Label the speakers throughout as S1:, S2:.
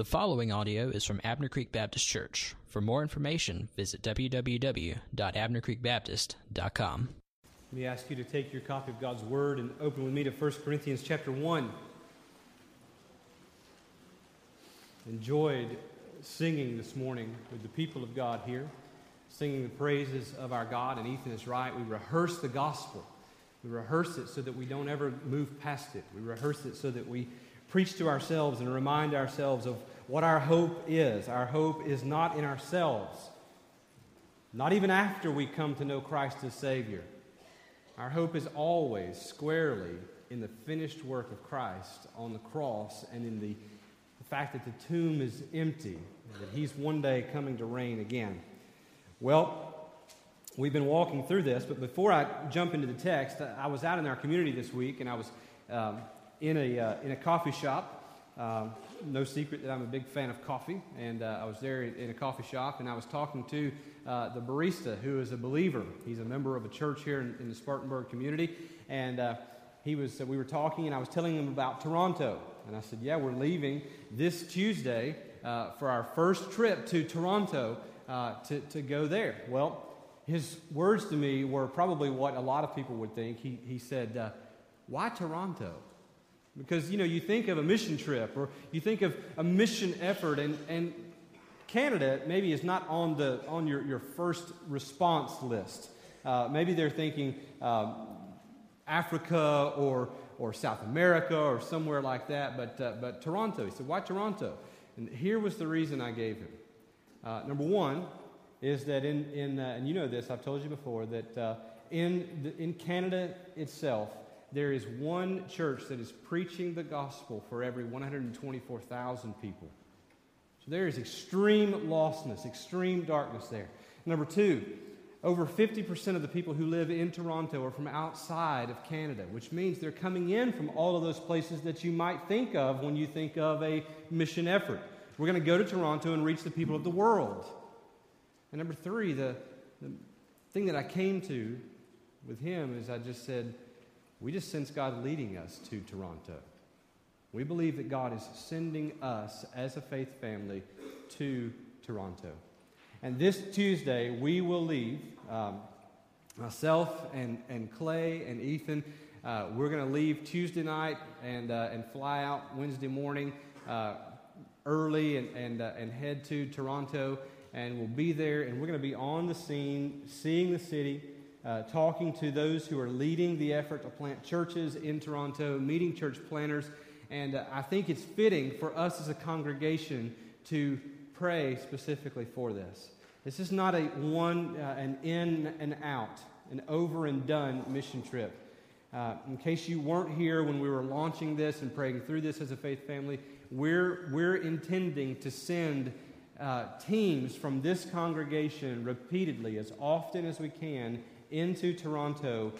S1: The following audio is from Abner Creek Baptist Church. For more information, visit www.abnercreekbaptist.com.
S2: Let me ask you to take your copy of God's Word and open with me to 1 Corinthians chapter 1. Enjoyed singing this morning with the people of God here, singing the praises of our God, and Ethan is right. We rehearse the gospel. We rehearse it so that we don't ever move past it. We rehearse it so that we preach to ourselves and remind ourselves of what our hope is. Our hope is not in ourselves, not even after we come to know Christ as Savior. Our hope is always squarely in the finished work of Christ on the cross and in the, the fact that the tomb is empty, that He's one day coming to reign again. Well, we've been walking through this, but before I jump into the text, I was out in our community this week and I was um, in, a, uh, in a coffee shop. Um, no secret that I'm a big fan of coffee, and uh, I was there in, a coffee shop and I was talking to uh, the barista who is a believer. He's a member of a church here in, in the Spartanburg community, and uh, he was, we were talking and I was telling him about Toronto. And I said, Yeah, we're leaving this Tuesday uh, for our first trip to Toronto uh, to, to go there. Well, his words to me were probably what a lot of people would think. He, he said, uh, Why Toronto? Because, you know, you think of a mission trip or you think of a mission effort, and, and Canada maybe is not on, the, on your, your first response list. Uh, maybe they're thinking um, Africa or, or South America or somewhere like that, but, uh, but Toronto. He said, Why Toronto? And here was the reason I gave him. Uh, number one is that in, in uh, and you know this, I've told you before, that uh, in, the, in Canada itself, there is one church that is preaching the gospel for every 124,000 people. So there is extreme lostness, extreme darkness there. Number two, over 50% of the people who live in Toronto are from outside of Canada, which means they're coming in from all of those places that you might think of when you think of a mission effort. We're going to go to Toronto and reach the people of the world. And number three, the, the thing that I came to with him is I just said, we just sense God leading us to Toronto. We believe that God is sending us as a faith family to Toronto. And this Tuesday, we will leave. Um, myself and, and Clay and Ethan, uh, we're going to leave Tuesday night and, uh, and fly out Wednesday morning uh, early and, and, uh, and head to Toronto. And we'll be there, and we're going to be on the scene, seeing the city uh, talking to those who are leading the effort to plant churches in Toronto, meeting church planters. And uh, I think it's fitting for us as a congregation to pray specifically for this. This is not a one, uh, an in and out, an over and done mission trip. Uh, in case you weren't here when we were launching this and praying through this as a faith family, we're, we're intending to send uh, teams from this congregation repeatedly, as often as we can, into Toronto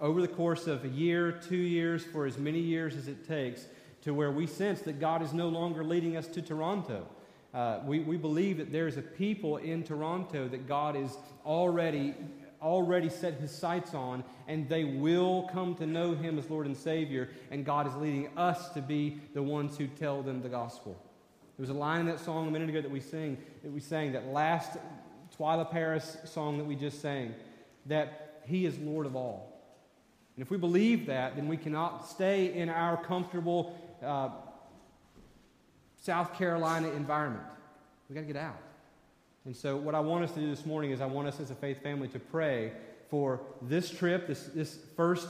S2: over the course of a year, two years, for as many years as it takes, to where we sense that God is no longer leading us to Toronto. Uh, we, we believe that there's a people in Toronto that God is already already set his sights on, and they will come to know him as Lord and Savior, and God is leading us to be the ones who tell them the gospel. There was a line in that song a minute ago that we sing, that we sang, that last Twila Paris song that we just sang that He is Lord of all. And if we believe that, then we cannot stay in our comfortable uh, South Carolina environment. We've got to get out. And so, what I want us to do this morning is I want us as a faith family to pray for this trip, this, this first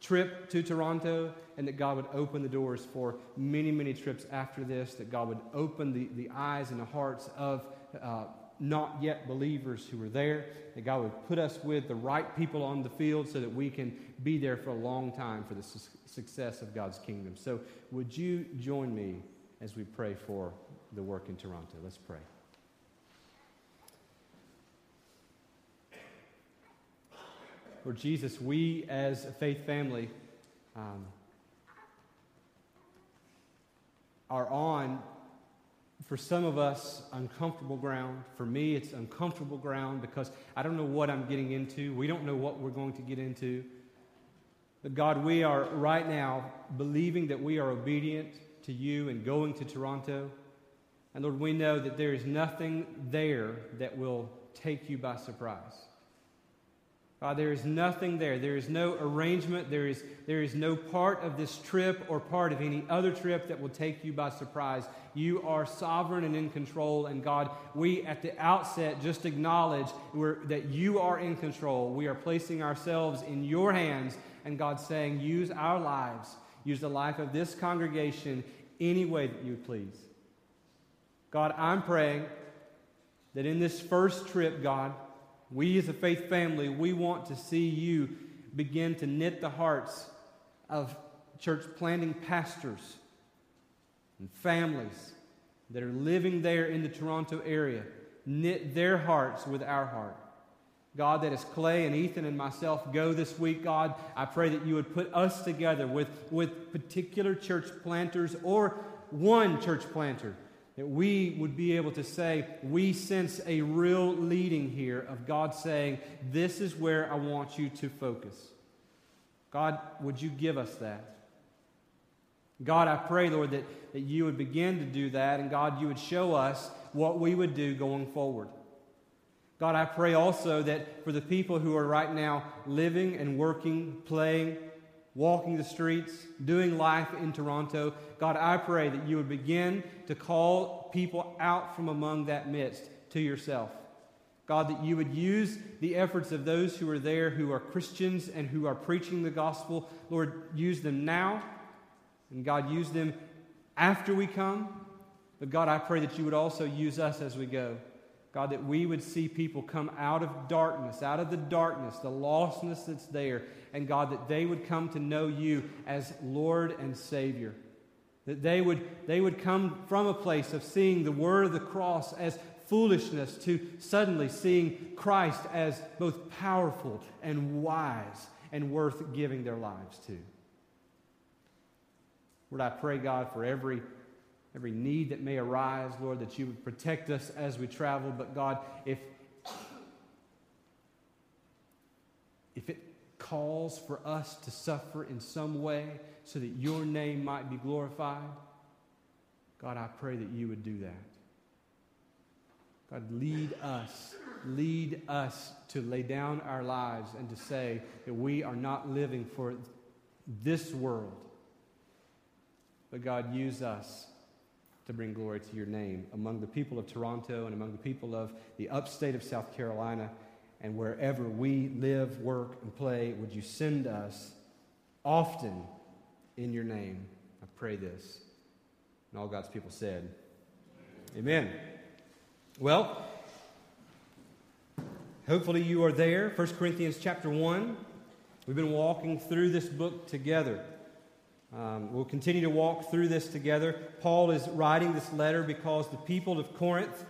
S2: trip to Toronto, and that God would open the doors for many, many trips after this, that God would open the, the eyes and the hearts of uh, not yet believers who are there, that God would put us with the right people on the field so that we can be there for a long time for the su- success of God's kingdom. So, would you join me as we pray for the work in Toronto? Let's pray. Lord Jesus, we as a faith family um, are on for some of us, uncomfortable ground. For me, it's uncomfortable ground because I don't know what I'm getting into. We don't know what we're going to get into. But God, we are right now believing that we are obedient to you and going to Toronto. And Lord, we know that there is nothing there that will take you by surprise. God, there is nothing there. There is no arrangement. There is, there is no part of this trip or part of any other trip that will take you by surprise. You are sovereign and in control. And God, we at the outset just acknowledge that you are in control. We are placing ourselves in your hands. And God saying, use our lives, use the life of this congregation any way that you please. God, I'm praying that in this first trip, God, we as a faith family, we want to see you begin to knit the hearts of church planting pastors and families that are living there in the Toronto area. Knit their hearts with our heart. God, that as Clay and Ethan and myself go this week, God, I pray that you would put us together with, with particular church planters or one church planter that we would be able to say, we sense a real leading here of God saying, This is where I want you to focus. God, would you give us that? God, I pray, Lord, that, that you would begin to do that, and God, you would show us what we would do going forward. God, I pray also that for the people who are right now living and working, playing, walking the streets, doing life in Toronto. God, I pray that you would begin to call people out from among that midst to yourself. God, that you would use the efforts of those who are there who are Christians and who are preaching the gospel. Lord, use them now. And God, use them after we come. But God, I pray that you would also use us as we go. God, that we would see people come out of darkness, out of the darkness, the lostness that's there, and God, that they would come to know you as Lord and Savior. That they would, they would come from a place of seeing the word of the cross as foolishness to suddenly seeing Christ as both powerful and wise and worth giving their lives to. Lord, I pray, God, for every, every need that may arise, Lord, that you would protect us as we travel. But God, if, if it calls for us to suffer in some way so that your name might be glorified, God, I pray that you would do that. God, lead us, lead us to lay down our lives and to say that we are not living for this world. But God, use us to bring glory to your name among the people of Toronto and among the people of the upstate of South Carolina and wherever we live, work, and play, would you send us often in your name? I pray this. And all God's people said, Amen. Well, hopefully you are there. 1 Corinthians chapter 1. We've been walking through this book together. Um, we'll continue to walk through this together. Paul is writing this letter because the people of Corinth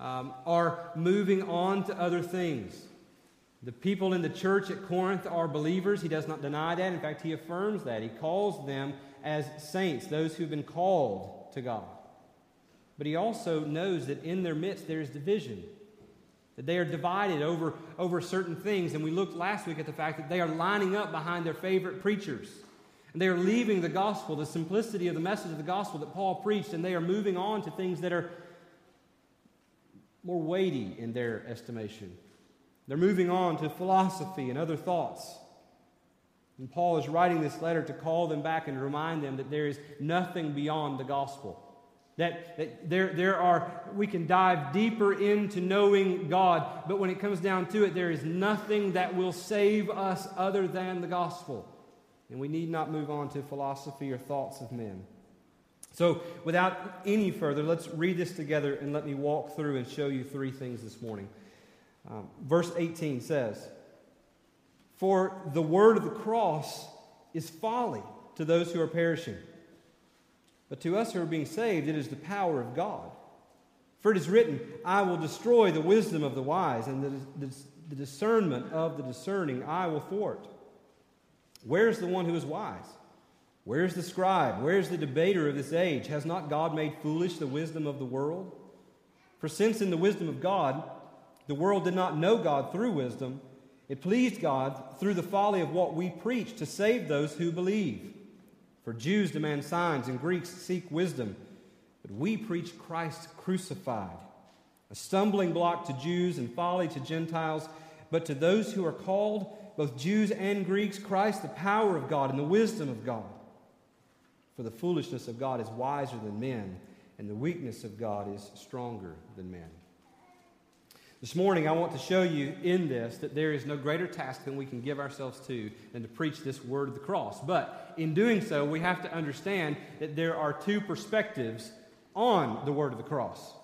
S2: um, are moving on to other things. The people in the church at Corinth are believers. He does not deny that. In fact, he affirms that. He calls them as saints, those who've been called to God. But he also knows that in their midst there is division, that they are divided over, over certain things. And we looked last week at the fact that they are lining up behind their favorite preachers. And they are leaving the gospel, the simplicity of the message of the gospel that Paul preached, and they are moving on to things that are more weighty in their estimation. They're moving on to philosophy and other thoughts. And Paul is writing this letter to call them back and remind them that there is nothing beyond the gospel. That, that there, there are, we can dive deeper into knowing God, but when it comes down to it, there is nothing that will save us other than the gospel. And we need not move on to philosophy or thoughts of men. So, without any further, let's read this together and let me walk through and show you three things this morning. Um, verse 18 says, For the word of the cross is folly to those who are perishing, but to us who are being saved, it is the power of God. For it is written, I will destroy the wisdom of the wise, and the, the, the discernment of the discerning I will thwart. Where is the one who is wise? Where's the scribe? Where's the debater of this age? Has not God made foolish the wisdom of the world? For since in the wisdom of God, the world did not know God through wisdom, it pleased God through the folly of what we preach to save those who believe. For Jews demand signs and Greeks seek wisdom, But we preach Christ crucified, a stumbling block to Jews and folly to Gentiles. But to those who are called, both Jews and Greeks, Christ, the power of God and the wisdom of God. For the foolishness of God is wiser than men, and the weakness of God is stronger than men. This morning, I want to show you in this that there is no greater task than we can give ourselves to than to preach this word of the cross. But in doing so, we have to understand that there are two perspectives on the word of the cross.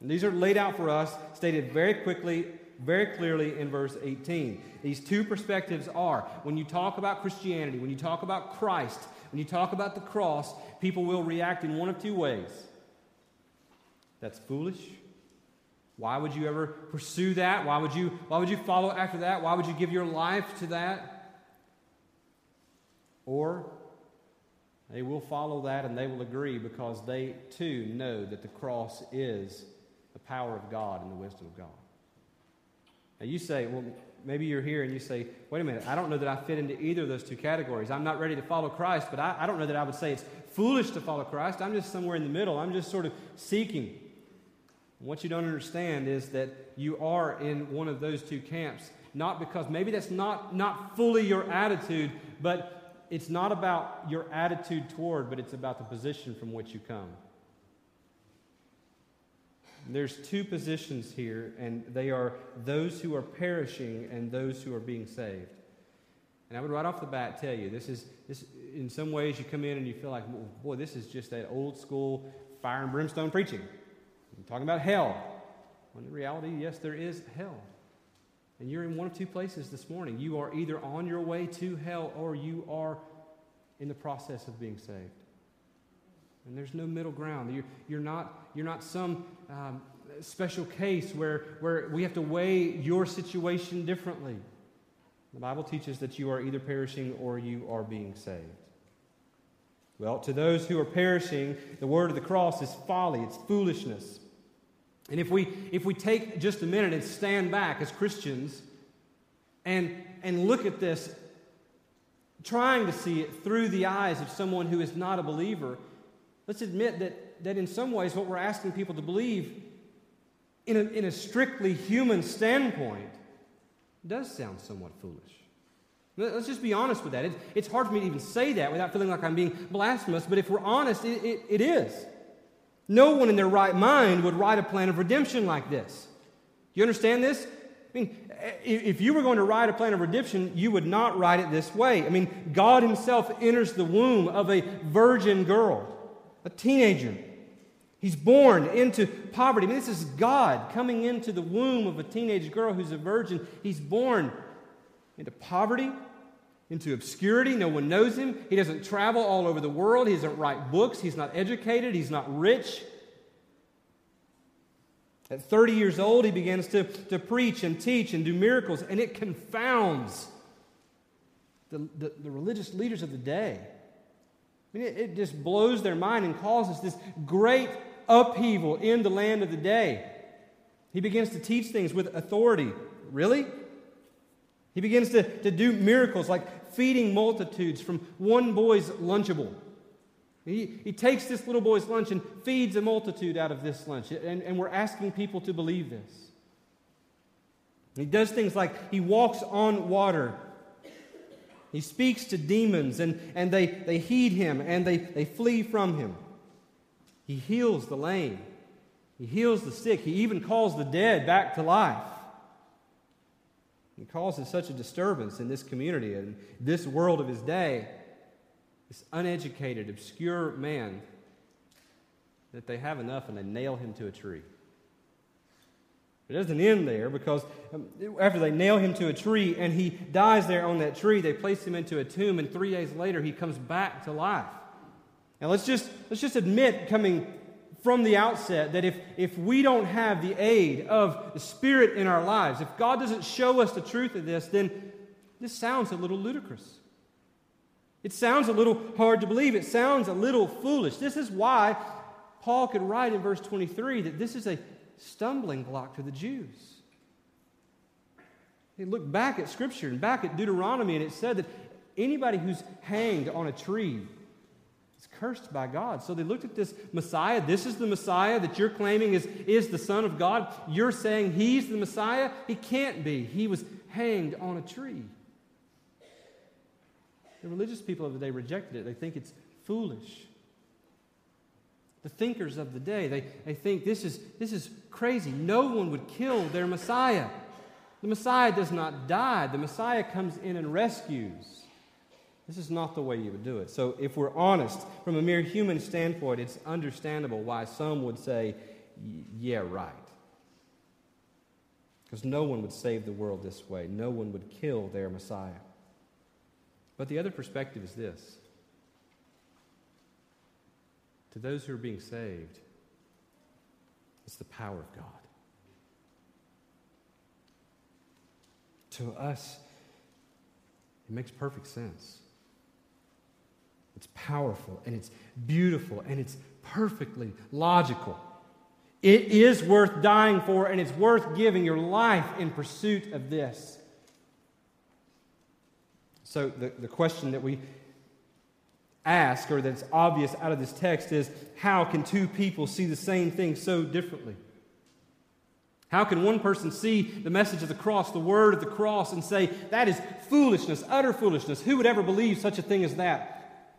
S2: And these are laid out for us, stated very quickly, very clearly in verse 18. These two perspectives are when you talk about Christianity, when you talk about Christ, when you talk about the cross, people will react in one of two ways. That's foolish. Why would you ever pursue that? Why would you, why would you follow after that? Why would you give your life to that? Or they will follow that and they will agree because they too know that the cross is the power of God and the wisdom of God. Now you say, well, maybe you're here and you say, wait a minute, I don't know that I fit into either of those two categories. I'm not ready to follow Christ, but I, I don't know that I would say it's foolish to follow Christ. I'm just somewhere in the middle. I'm just sort of seeking. And what you don't understand is that you are in one of those two camps, not because maybe that's not, not fully your attitude, but it's not about your attitude toward, but it's about the position from which you come. There's two positions here, and they are those who are perishing and those who are being saved. And I would right off the bat tell you, this is this. In some ways, you come in and you feel like, boy, this is just that old school fire and brimstone preaching. Talking about hell. When in reality, yes, there is hell. And you're in one of two places this morning. You are either on your way to hell or you are in the process of being saved. And there's no middle ground. You're, you're, not, you're not some um, special case where, where we have to weigh your situation differently. The Bible teaches that you are either perishing or you are being saved. Well, to those who are perishing, the word of the cross is folly, it's foolishness. And if we, if we take just a minute and stand back as Christians and, and look at this, trying to see it through the eyes of someone who is not a believer, let's admit that, that in some ways what we're asking people to believe in a, in a strictly human standpoint does sound somewhat foolish. Let's just be honest with that. It, it's hard for me to even say that without feeling like I'm being blasphemous, but if we're honest, it, it, it is. No one in their right mind would write a plan of redemption like this. You understand this? I mean, if you were going to write a plan of redemption, you would not write it this way. I mean, God Himself enters the womb of a virgin girl, a teenager. He's born into poverty. I mean, this is God coming into the womb of a teenage girl who's a virgin. He's born into poverty, into obscurity. No one knows him. He doesn't travel all over the world. He doesn't write books. He's not educated. He's not rich. At 30 years old, he begins to, to preach and teach and do miracles, and it confounds the, the, the religious leaders of the day. Mean, it, it just blows their mind and causes this great upheaval in the land of the day. He begins to teach things with authority. Really? He begins to, to do miracles like feeding multitudes from one boy's Lunchable. He, he takes this little boy's lunch and feeds a multitude out of this lunch. And, and we're asking people to believe this. He does things like he walks on water. He speaks to demons, and, and they, they heed him and they, they flee from him. He heals the lame. He heals the sick. He even calls the dead back to life. He causes such a disturbance in this community and this world of his day this uneducated, obscure man, that they have enough and they nail him to a tree. It doesn't end there because um, after they nail him to a tree and he dies there on that tree, they place him into a tomb, and three days later he comes back to life. Now let's just, let's just admit, coming from the outset, that if, if we don't have the aid of the Spirit in our lives, if God doesn't show us the truth of this, then this sounds a little ludicrous. It sounds a little hard to believe. It sounds a little foolish. This is why Paul could write in verse 23 that this is a stumbling block to the Jews. They looked back at Scripture and back at Deuteronomy, and it said that anybody who's hanged on a tree, is cursed by God. So they looked at this Messiah. This is the Messiah that you're claiming is, is the Son of God. You're saying he's the Messiah. He can't be. He was hanged on a tree. The religious people of the day rejected it. They think it's foolish. The thinkers of the day, they, they think this is, this is crazy. No one would kill their Messiah. The Messiah does not die, the Messiah comes in and rescues. This is not the way you would do it. So, if we're honest, from a mere human standpoint, it's understandable why some would say, yeah, right. Because no one would save the world this way, no one would kill their Messiah. But the other perspective is this to those who are being saved, it's the power of God. To us, it makes perfect sense. It's powerful and it's beautiful and it's perfectly logical. It is worth dying for and it's worth giving your life in pursuit of this. So, the, the question that we ask, or that's obvious out of this text, is how can two people see the same thing so differently? How can one person see the message of the cross, the word of the cross, and say, that is foolishness, utter foolishness? Who would ever believe such a thing as that?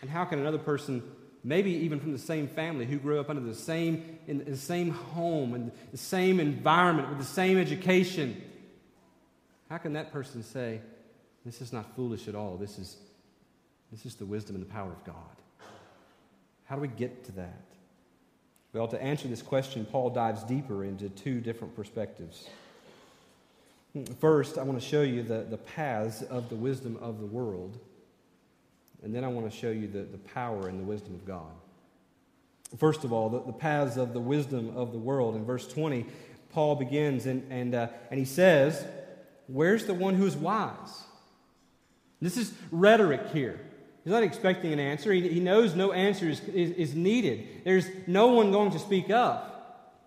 S2: And how can another person, maybe even from the same family, who grew up under the same, in the same home and the same environment with the same education, how can that person say, this is not foolish at all? This is this is the wisdom and the power of God. How do we get to that? Well, to answer this question, Paul dives deeper into two different perspectives. First, I want to show you the, the paths of the wisdom of the world. And then I want to show you the, the power and the wisdom of God. First of all, the, the paths of the wisdom of the world. In verse 20, Paul begins and, and, uh, and he says, Where's the one who is wise? This is rhetoric here. He's not expecting an answer. He, he knows no answer is, is, is needed. There's no one going to speak up.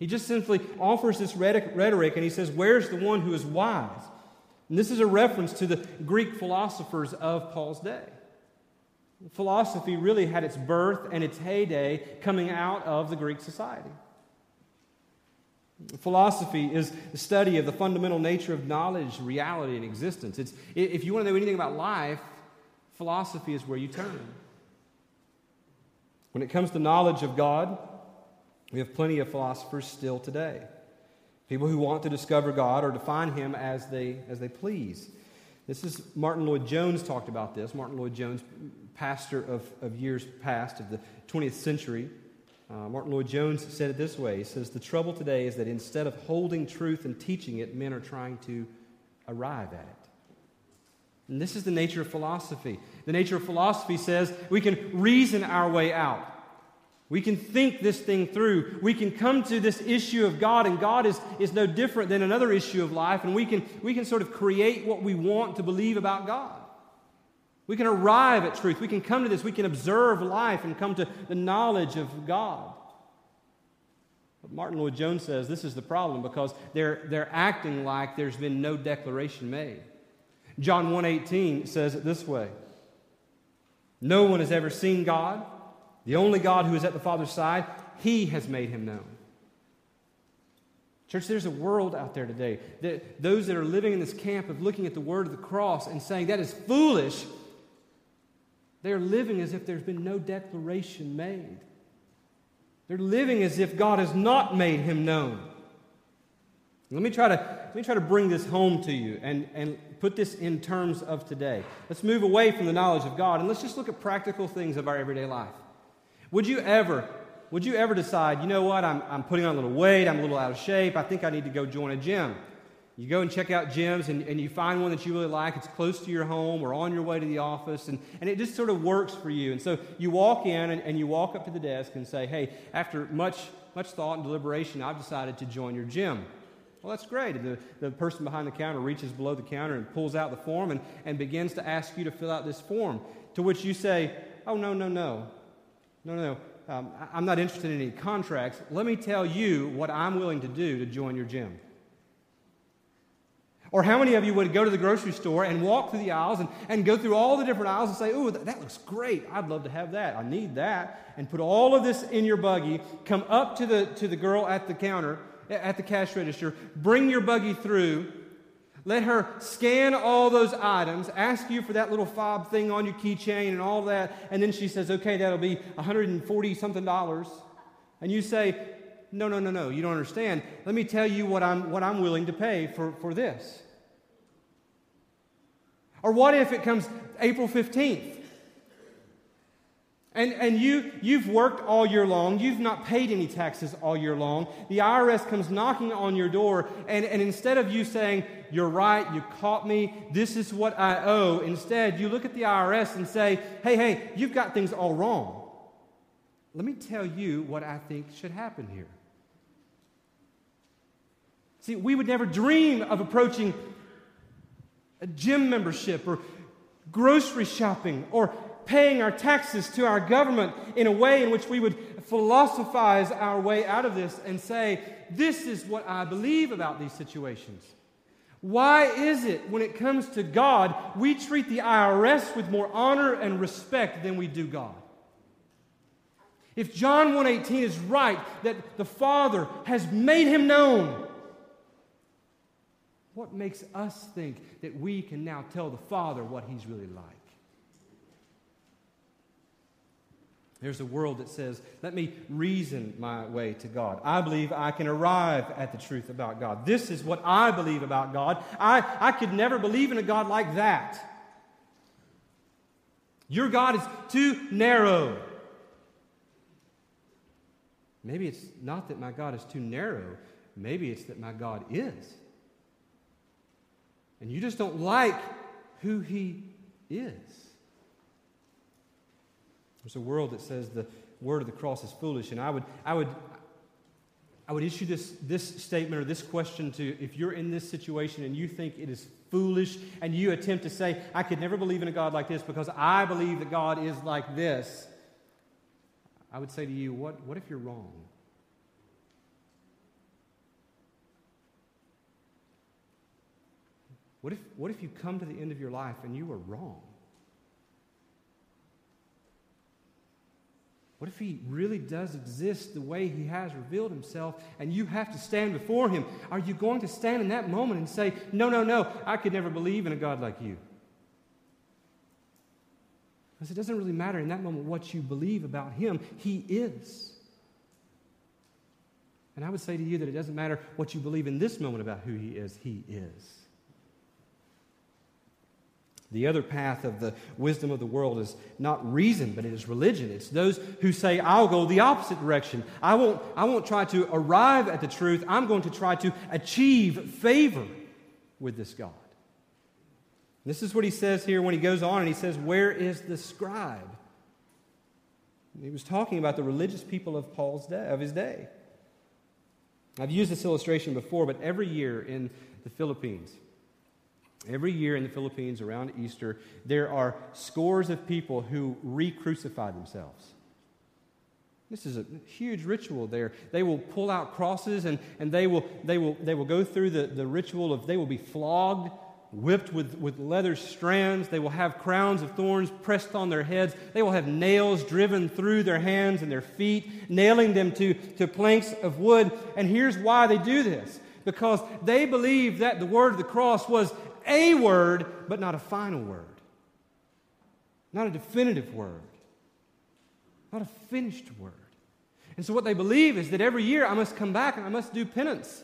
S2: He just simply offers this rhetoric and he says, Where's the one who is wise? And this is a reference to the Greek philosophers of Paul's day. Philosophy really had its birth and its heyday coming out of the Greek society. Philosophy is the study of the fundamental nature of knowledge, reality, and existence. It's, if you want to know anything about life, philosophy is where you turn. When it comes to knowledge of God, we have plenty of philosophers still today. People who want to discover God or define Him as they, as they please. This is Martyn Lloyd-Jones talked about this. Martyn Lloyd-Jones, pastor of, of years past of the 20th century. Uh, Martyn Lloyd-Jones said it this way He says, The trouble today is that instead of holding truth and teaching it, men are trying to arrive at it. And this is the nature of philosophy. The nature of philosophy says we can reason our way out. We can think this thing through. We can come to this issue of God, and God is, is no different than another issue of life, and we can, we can sort of create what we want to believe about God. We can arrive at truth. We can come to this. We can observe life and come to the knowledge of God. But Martyn Lloyd-Jones says this is the problem because they're, they're acting like there's been no declaration made. John 1:18 says it this way. No one has ever seen God. The only God who is at the Father's side, he has made him known. Church, there's a world out there today that those that are living in this camp of looking at the word of the cross and saying that is foolish, they're living as if there's been no declaration made. They're living as if God has not made him known. Let me try to, let me try to bring this home to you and, and put this in terms of today. Let's move away from the knowledge of God and let's just look at practical things of our everyday life. Would you ever, would you ever decide, you know what, I'm, I'm putting on a little weight, I'm a little out of shape, I think I need to go join a gym? You go and check out gyms and, and you find one that you really like, it's close to your home or on your way to the office, and, and it just sort of works for you. And so you walk in and, and you walk up to the desk and say, hey, after much, much thought and deliberation, I've decided to join your gym. Well, that's great. The, the person behind the counter reaches below the counter and pulls out the form and, and begins to ask you to fill out this form, to which you say, Oh, no, no, no. No, no. Um, I'm not interested in any contracts. Let me tell you what I'm willing to do to join your gym. Or how many of you would go to the grocery store and walk through the aisles and, and go through all the different aisles and say, Ooh, that, that looks great. I'd love to have that. I need that. And put all of this in your buggy, come up to the, to the girl at the counter, at the cash register, bring your buggy through, let her scan all those items, ask you for that little fob thing on your keychain and all that, and then she says, okay, that'll be 140 something dollars. And you say, no, no, no, no, you don't understand. Let me tell you what I'm, what I'm willing to pay for, for this. Or what if it comes April 15th? And, and you, you've worked all year long. You've not paid any taxes all year long. The IRS comes knocking on your door, and, and instead of you saying, You're right, you caught me, this is what I owe, instead you look at the IRS and say, Hey, hey, you've got things all wrong. Let me tell you what I think should happen here. See, we would never dream of approaching a gym membership or grocery shopping or paying our taxes to our government in a way in which we would philosophize our way out of this and say, This is what I believe about these situations. Why is it when it comes to God, we treat the IRS with more honor and respect than we do God? If John 1:18 is right that the Father has made him known, what makes us think that we can now tell the Father what he's really like? There's a world that says, let me reason my way to God. I believe I can arrive at the truth about God. This is what I believe about God. I, I could never believe in a God like that. Your God is too narrow. Maybe it's not that my God is too narrow, maybe it's that my God is. And you just don't like who He is. There's a world that says the word of the cross is foolish, and I would, I would, I would issue this, this statement or this question to if you're in this situation and you think it is foolish and you attempt to say, I could never believe in a God like this because I believe that God is like this, I would say to you, what, what if you're wrong? What if, what if you come to the end of your life and you were wrong? What if he really does exist the way he has revealed himself and you have to stand before him? Are you going to stand in that moment and say, No, no, no, I could never believe in a God like you? Because it doesn't really matter in that moment what you believe about him, he is. And I would say to you that it doesn't matter what you believe in this moment about who he is, he is. The other path of the wisdom of the world is not reason, but it is religion. It's those who say, I'll go the opposite direction. I won't, I won't try to arrive at the truth. I'm going to try to achieve favor with this God. This is what he says here when he goes on and he says, Where is the scribe? He was talking about the religious people of Paul's day, of his day. I've used this illustration before, but every year in the Philippines, Every year in the Philippines around Easter, there are scores of people who re crucify themselves. This is a huge ritual there. They will pull out crosses and, and they, will, they, will, they will go through the, the ritual of they will be flogged, whipped with, with leather strands. They will have crowns of thorns pressed on their heads. They will have nails driven through their hands and their feet, nailing them to, to planks of wood. And here's why they do this because they believe that the word of the cross was a word, but not a final word, not a definitive word, not a finished word. And so, what they believe is that every year I must come back and I must do penance.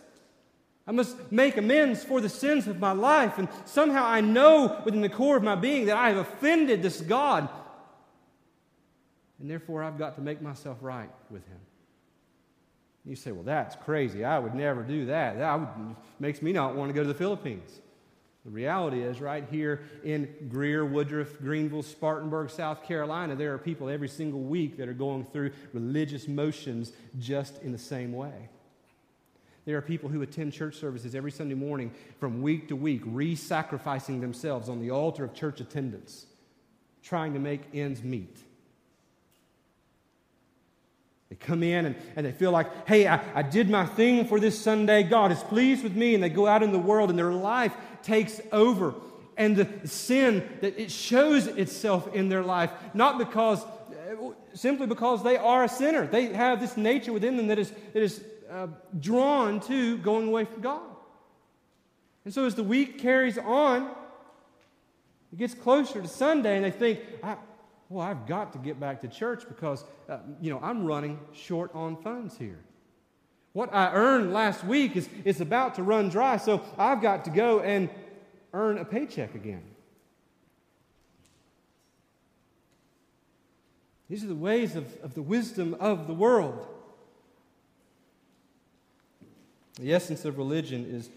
S2: I must make amends for the sins of my life. And somehow I know within the core of my being that I have offended this God. And therefore, I've got to make myself right with Him. You say, well, that's crazy. I would never do that. That would, makes me not want to go to the Philippines. The reality is, right here in Greer, Woodruff, Greenville, Spartanburg, South Carolina, there are people every single week that are going through religious motions just in the same way. There are people who attend church services every Sunday morning from week to week, re sacrificing themselves on the altar of church attendance, trying to make ends meet. They come in and, and they feel like, hey, I, I did my thing for this Sunday. God is pleased with me. And they go out in the world and their life takes over. And the sin that it shows itself in their life, not because, simply because they are a sinner. They have this nature within them that is, that is uh, drawn to going away from God. And so as the week carries on, it gets closer to Sunday, and they think, well, I've got to get back to church because, uh, you know, I'm running short on funds here. What I earned last week is, is about to run dry, so I've got to go and earn a paycheck again. These are the ways of, of the wisdom of the world. The essence of religion is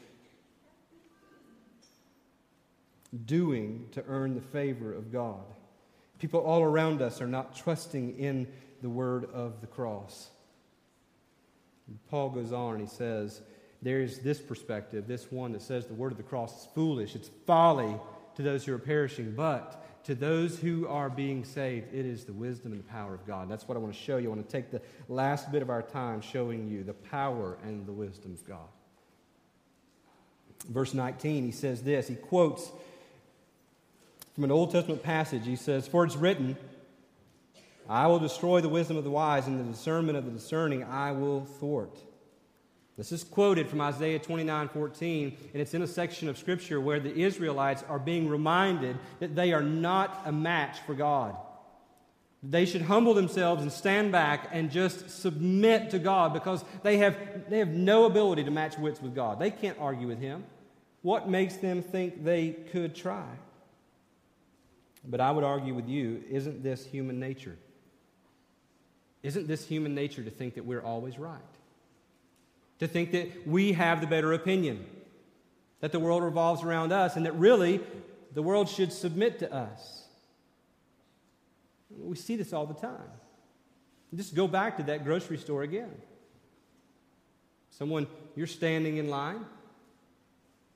S2: doing to earn the favor of God. People all around us are not trusting in the word of the cross. Paul goes on and he says, There's this perspective, this one that says the word of the cross is foolish, it's folly to those who are perishing, but to those who are being saved, it is the wisdom and the power of God. That's what I want to show you. I want to take the last bit of our time showing you the power and the wisdom of God. Verse 19, he says this. He quotes from an Old Testament passage. He says, For it's written, I will destroy the wisdom of the wise, and the discernment of the discerning I will thwart. This is quoted from Isaiah 29 14, and it's in a section of Scripture where the Israelites are being reminded that they are not a match for God. They should humble themselves and stand back and just submit to God because they have, they have no ability to match wits with God. They can't argue with Him. What makes them think they could try? But I would argue with you isn't this human nature? Isn't this human nature to think that we're always right? To think that we have the better opinion, that the world revolves around us, and that really the world should submit to us? We see this all the time. Just go back to that grocery store again. Someone, you're standing in line.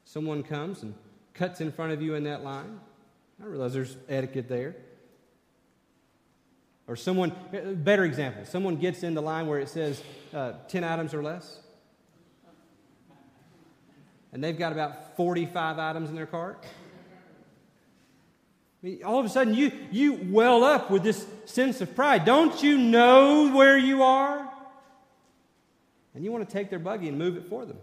S2: Someone comes and cuts in front of you in that line. I realize there's etiquette there. Or someone, better example, someone gets in the line where it says uh, 10 items or less, and they've got about 45 items in their cart. I mean, all of a sudden, you, you well up with this sense of pride. Don't you know where you are? And you want to take their buggy and move it for them.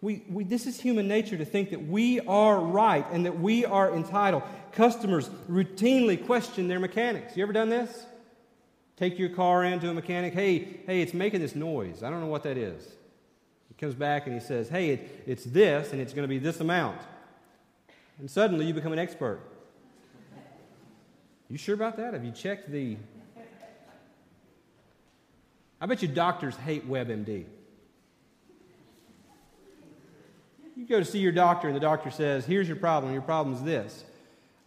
S2: We, we, this is human nature to think that we are right and that we are entitled. Customers routinely question their mechanics. You ever done this? Take your car into a mechanic. Hey, hey, it's making this noise. I don't know what that is. He comes back and he says, Hey, it, it's this, and it's going to be this amount. And suddenly you become an expert. You sure about that? Have you checked the. I bet you doctors hate WebMD. You go to see your doctor, and the doctor says, Here's your problem. Your problem is this.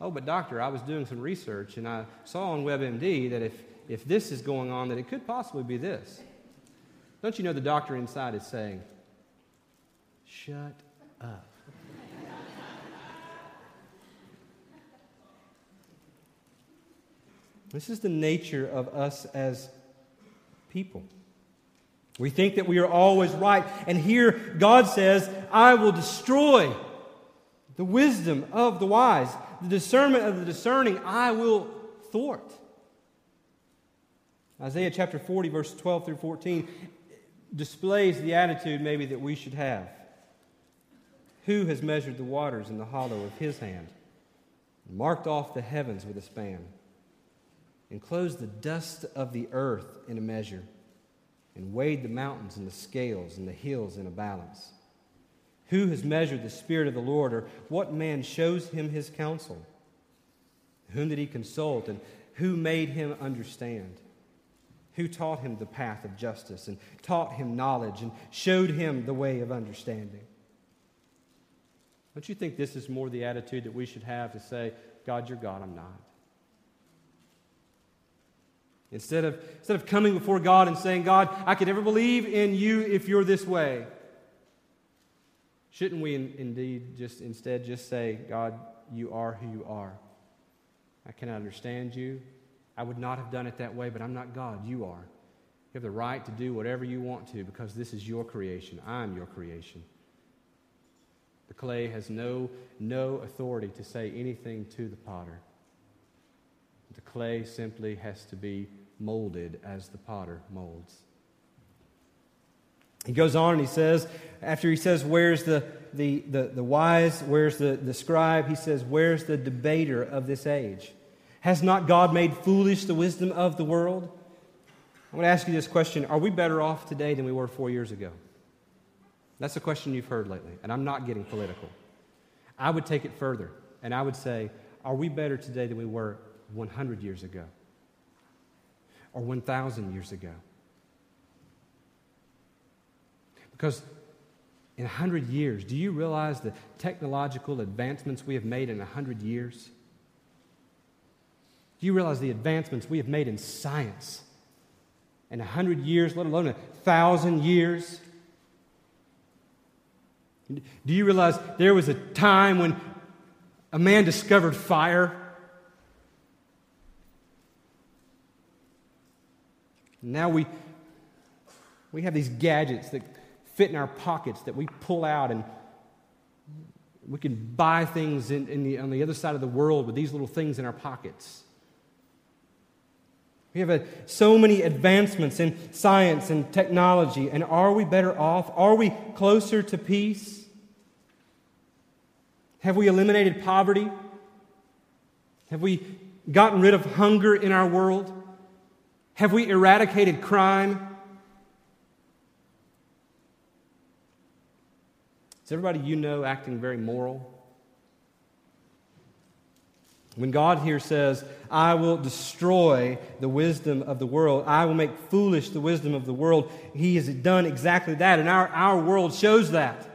S2: Oh, but doctor, I was doing some research, and I saw on WebMD that if, if this is going on, that it could possibly be this. Don't you know the doctor inside is saying, Shut up. this is the nature of us as people. We think that we are always right. And here God says, I will destroy the wisdom of the wise, the discernment of the discerning, I will thwart. Isaiah chapter 40, verse 12 through 14, displays the attitude maybe that we should have. Who has measured the waters in the hollow of his hand, marked off the heavens with a span, enclosed the dust of the earth in a measure? And weighed the mountains in the scales and the hills in a balance? Who has measured the Spirit of the Lord, or what man shows him his counsel? Whom did he consult, and who made him understand? Who taught him the path of justice, and taught him knowledge, and showed him the way of understanding? Don't you think this is more the attitude that we should have to say, God, you're God, I'm not? Instead of, instead of coming before God and saying, God, I could never believe in you if you're this way, shouldn't we in, indeed just instead just say, God, you are who you are? I cannot understand you. I would not have done it that way, but I'm not God. You are. You have the right to do whatever you want to because this is your creation. I'm your creation. The clay has no, no authority to say anything to the potter. The clay simply has to be molded as the potter molds. He goes on and he says, after he says, Where's the, the, the, the wise? Where's the, the scribe? He says, Where's the debater of this age? Has not God made foolish the wisdom of the world? I'm going to ask you this question Are we better off today than we were four years ago? That's a question you've heard lately, and I'm not getting political. I would take it further, and I would say, Are we better today than we were 100 years ago? Or 1,000 years ago? Because in 100 years, do you realize the technological advancements we have made in 100 years? Do you realize the advancements we have made in science in 100 years, let alone a 1,000 years? Do you realize there was a time when a man discovered fire? Now we, we have these gadgets that fit in our pockets that we pull out and we can buy things in, in the, on the other side of the world with these little things in our pockets. We have a, so many advancements in science and technology, and are we better off? Are we closer to peace? Have we eliminated poverty? Have we gotten rid of hunger in our world? Have we eradicated crime? Is everybody you know acting very moral? When God here says, I will destroy the wisdom of the world, I will make foolish the wisdom of the world, He has done exactly that. And our, our world shows that.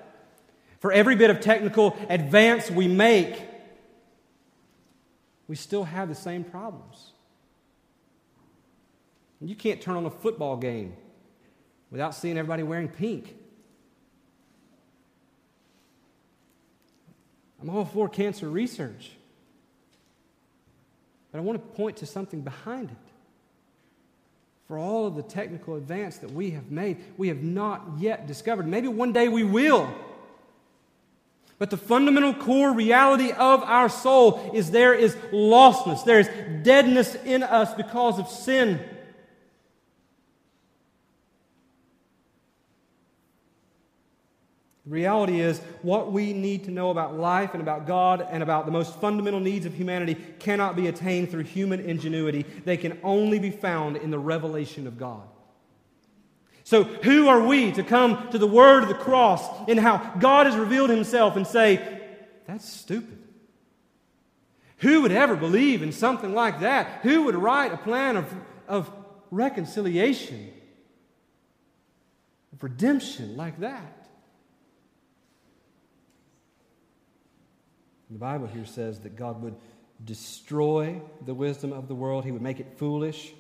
S2: For every bit of technical advance we make, we still have the same problems. You can't turn on a football game without seeing everybody wearing pink. I'm all for cancer research. But I want to point to something behind it. For all of the technical advance that we have made, we have not yet discovered. Maybe one day we will. But the fundamental core reality of our soul is there is lostness, there is deadness in us because of sin. The reality is, what we need to know about life and about God and about the most fundamental needs of humanity cannot be attained through human ingenuity. They can only be found in the revelation of God. So, who are we to come to the word of the cross and how God has revealed himself and say, that's stupid? Who would ever believe in something like that? Who would write a plan of, of reconciliation, of redemption like that? The Bible here says that God would destroy the wisdom of the world, He would make it foolish.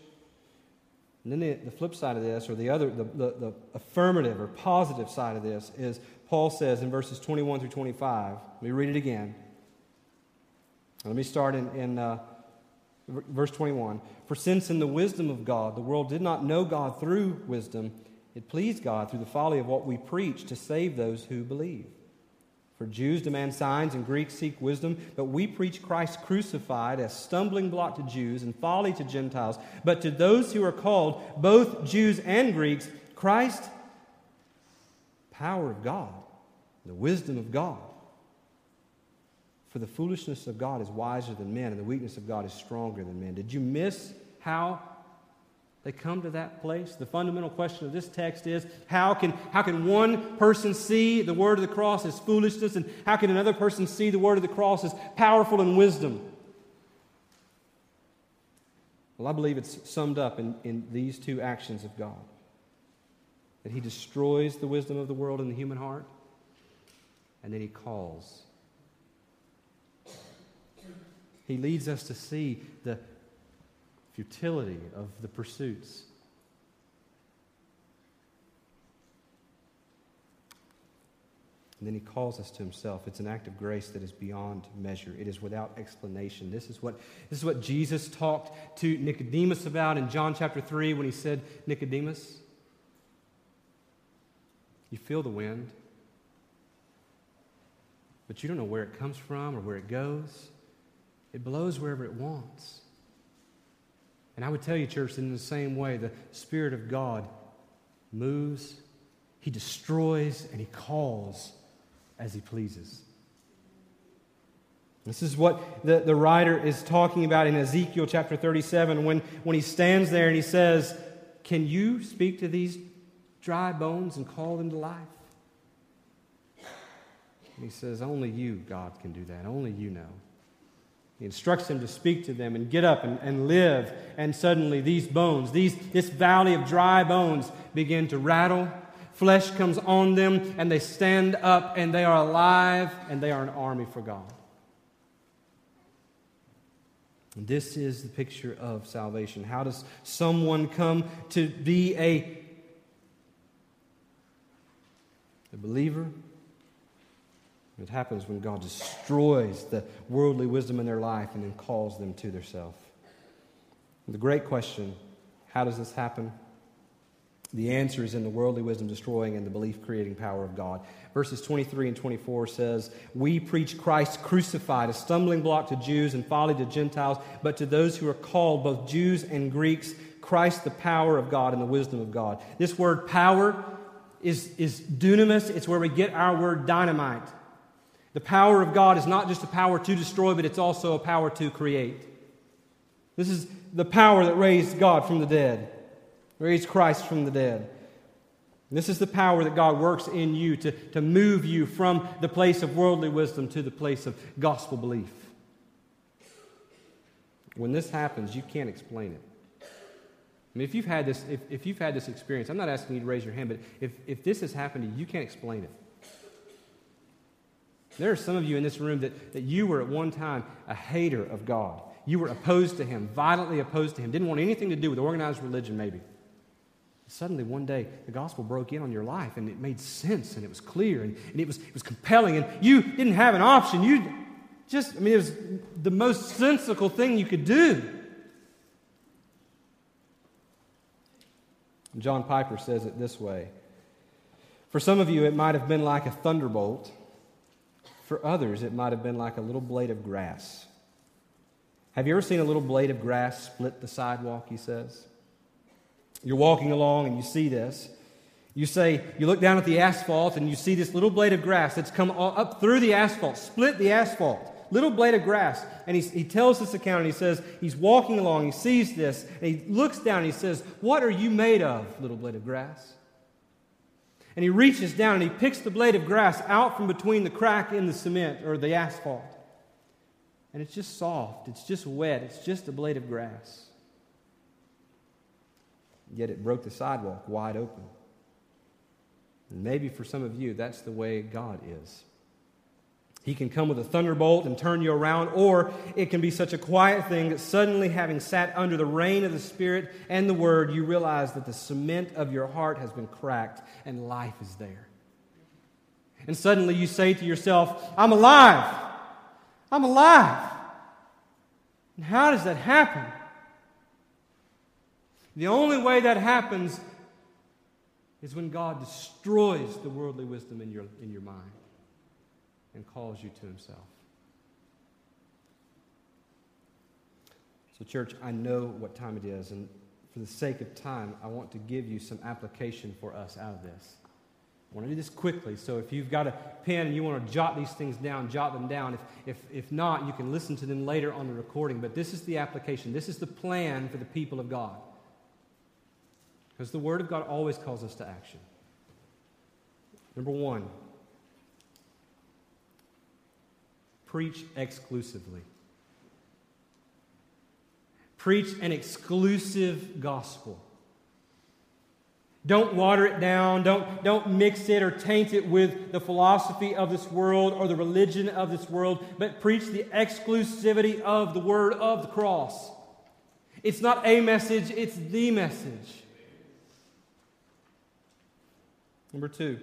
S2: And then the, the flip side of this, or the other, the, the, the affirmative or positive side of this, is Paul says in verses 21 through 25. Let me read it again. Let me start in, in uh, verse 21. For since in the wisdom of God the world did not know God through wisdom, it pleased God through the folly of what we preach to save those who believe. For Jews demand signs and Greeks seek wisdom, but we preach Christ crucified as stumbling block to Jews and folly to Gentiles. But to those who are called, both Jews and Greeks, Christ, power of God, the wisdom of God. For the foolishness of God is wiser than men, and the weakness of God is stronger than men. Did you miss how they come to that place. The fundamental question of this text is how can, how can one person see the word of the cross as foolishness, and how can another person see the word of the cross as powerful and wisdom? Well, I believe it's summed up in, in these two actions of God that He destroys the wisdom of the world in the human heart, and then He calls. He leads us to see the futility of the pursuits. And then he calls us to himself. It's an act of grace that is beyond measure. It is without explanation. This is what, this is what Jesus talked to Nicodemus about in John chapter 3 when he said, Nicodemus, you feel the wind, but you don't know where it comes from or where it goes. It blows wherever it wants. And I would tell you, church, in the same way, the Spirit of God moves, He destroys, and He calls as He pleases. This is what the, the writer is talking about in Ezekiel chapter 37 when, when he stands there and he says, Can you speak to these dry bones and call them to life? And he says, Only you, God, can do that. Only you know. He instructs him to speak to them and get up and, and live. And suddenly, these bones, these, this valley of dry bones, begin to rattle. Flesh comes on them, and they stand up, and they are alive, and they are an army for God. And this is the picture of salvation. How does someone come to be a, a believer? It happens when God destroys the worldly wisdom in their life and then calls them to theirself. The great question how does this happen? The answer is in the worldly wisdom destroying and the belief creating power of God. Verses 23 and 24 says, We preach Christ crucified, a stumbling block to Jews and folly to Gentiles, but to those who are called, both Jews and Greeks, Christ the power of God and the wisdom of God. This word power is, is dunamis, it's where we get our word dynamite. The power of God is not just a power to destroy, but it's also a power to create. This is the power that raised God from the dead, raised Christ from the dead. This is the power that God works in you to, to move you from the place of worldly wisdom to the place of gospel belief. When this happens, you can't explain it. I mean, if you've had this, if, if you've had this experience, I'm not asking you to raise your hand, but if, if this has happened to you, you can't explain it. There are some of you in this room that, that you were at one time a hater of God. You were opposed to Him, violently opposed to Him, didn't want anything to do with organized religion, maybe. Suddenly, one day, the gospel broke in on your life and it made sense and it was clear and, and it, was, it was compelling, and you didn't have an option. You just, I mean, it was the most sensical thing you could do. John Piper says it this way For some of you, it might have been like a thunderbolt for others, it might have been like a little blade of grass. Have you ever seen a little blade of grass split the sidewalk? He says. You're walking along and you see this. You say, you look down at the asphalt and you see this little blade of grass that's come up through the asphalt, split the asphalt. Little blade of grass. And he, he tells this account and he says, he's walking along, he sees this, and he looks down and he says, What are you made of, little blade of grass? And he reaches down and he picks the blade of grass out from between the crack in the cement or the asphalt. And it's just soft, it's just wet, it's just a blade of grass. Yet it broke the sidewalk wide open. And maybe for some of you, that's the way God is. He can come with a thunderbolt and turn you around, or it can be such a quiet thing that suddenly, having sat under the reign of the Spirit and the Word, you realize that the cement of your heart has been cracked and life is there. And suddenly you say to yourself, I'm alive. I'm alive. And how does that happen? The only way that happens is when God destroys the worldly wisdom in your, in your mind and calls you to himself. So, church, I know what time it is, and for the sake of time, I want to give you some application for us out of this. I want to do this quickly, so if you've got a pen and you want to jot these things down, jot them down. If, if, if not, you can listen to them later on the recording. But this is the application, this is the plan for the people of God. Because the Word of God always calls us to action. Number one, preach exclusively. Preach an exclusive gospel. Don't water it down. Don't, don't mix it or taint it with the philosophy of this world or the religion of this world, but preach the exclusivity of the word of the cross. It's not a message, it's the message. Number two,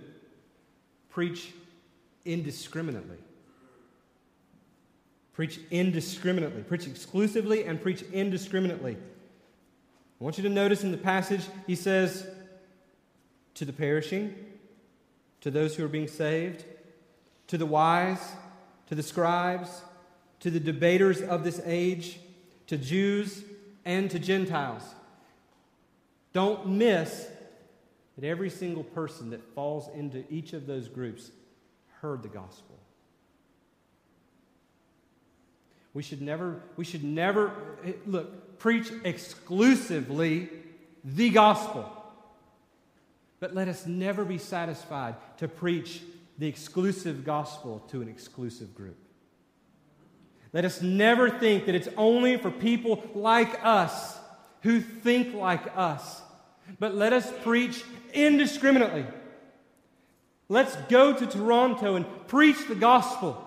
S2: preach indiscriminately. Preach indiscriminately. Preach exclusively and preach indiscriminately. I want you to notice in the passage, he says, to the perishing, to those who are being saved, to the wise, to the scribes, to the debaters of this age, to Jews, and to Gentiles. Don't miss that every single person that falls into each of those groups heard the gospel. We should never, we should never, eh, look, preach exclusively the gospel. But let us never be satisfied to preach the exclusive gospel to an exclusive group. Let us never think that it's only for people like us who think like us, but let us preach indiscriminately. Let's go to Toronto and preach the gospel.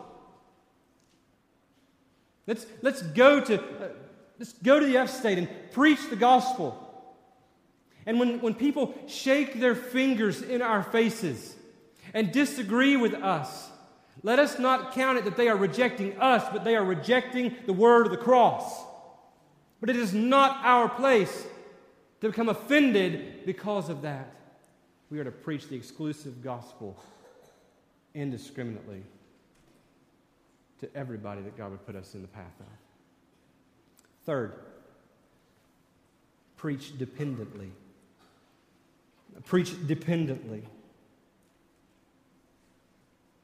S2: Let's, let's, go to, uh, let's go to the F state and preach the gospel. And when, when people shake their fingers in our faces and disagree with us, let us not count it that they are rejecting us, but they are rejecting the word of the cross. But it is not our place to become offended because of that. We are to preach the exclusive gospel indiscriminately to everybody that God would put us in the path of. Third, preach dependently. Preach dependently.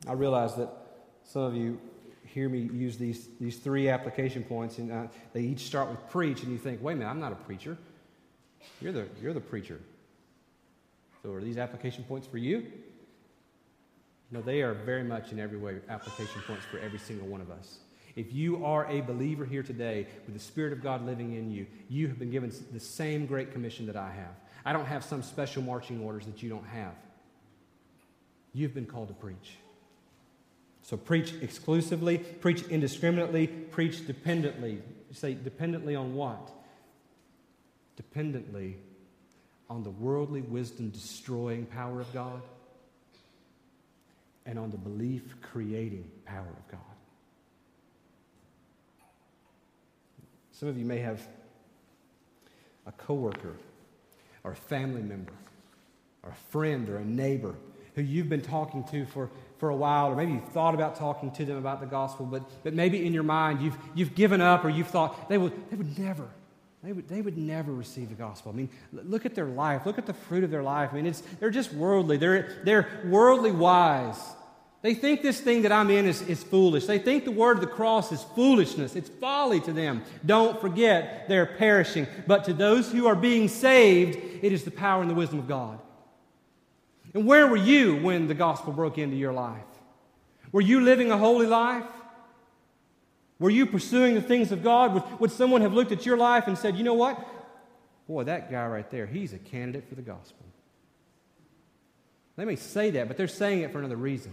S2: I realize that some of you hear me use these, these three application points, and uh, they each start with preach, and you think, wait a minute, I'm not a preacher. You're the, you're the preacher. So are these application points for you? No, they are very much in every way application points for every single one of us. If you are a believer here today with the Spirit of God living in you, you have been given the same great commission that I have. I don't have some special marching orders that you don't have. You've been called to preach. So preach exclusively, preach indiscriminately, preach dependently. You say dependently on what? Dependently on the worldly wisdom destroying power of God and on the belief creating power of God. Some of you may have a coworker or a family member or a friend or a neighbor who you've been talking to for, for a while, or maybe you've thought about talking to them about the gospel, but, but maybe in your mind you've, you've given up or you've thought they would, they would never, they would, they would never receive the gospel. I mean, look at their life. Look at the fruit of their life. I mean, it's, they're just worldly. They're, they're worldly wise. They think this thing that I'm in is, is foolish. They think the word of the cross is foolishness. It's folly to them. Don't forget, they're perishing. But to those who are being saved, it is the power and the wisdom of God. And where were you when the gospel broke into your life? Were you living a holy life? Were you pursuing the things of God? Would, someone have looked at your life and said, you know what? Boy, that guy right there, he's a candidate for the gospel. They may say that, but they're saying it for another reason.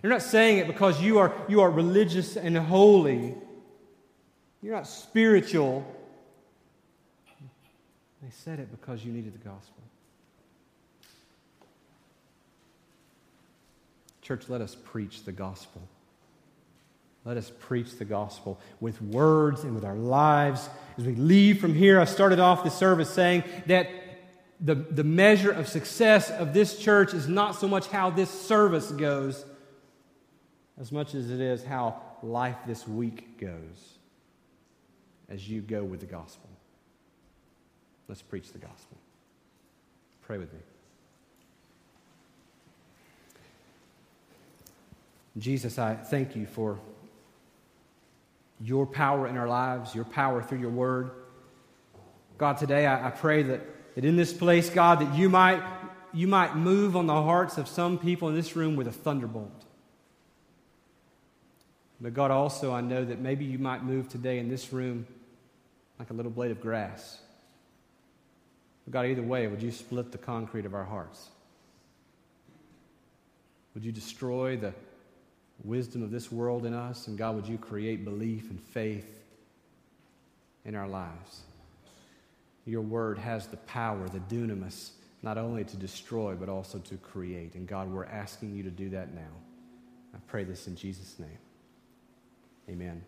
S2: They're not saying it because you are, you are religious and holy. You're not spiritual. They said it because you needed the gospel. Church, let us preach the gospel. Let us preach the gospel with words and with our lives. As we leave from here, I started off the service saying that the, the measure of success of this church is not so much how this service goes, as much as it is how life this week goes as you go with the gospel. Let's preach the gospel. Pray with me. Jesus, I thank you for your power in our lives, your power through your word. God, today I, I pray that, that in this place, God, that you might, you might move on the hearts of some people in this room with a thunderbolt. But God, also, I know that maybe you might move today in this room like a little blade of grass. But God, either way, would you split the concrete of our hearts? Would you destroy the wisdom of this world in us? And God, would you create belief and faith in our lives? Your word has the power, the dunamis, not only to destroy, but also to create. And God, we're asking you to do that now. I pray this in Jesus' name. Amen.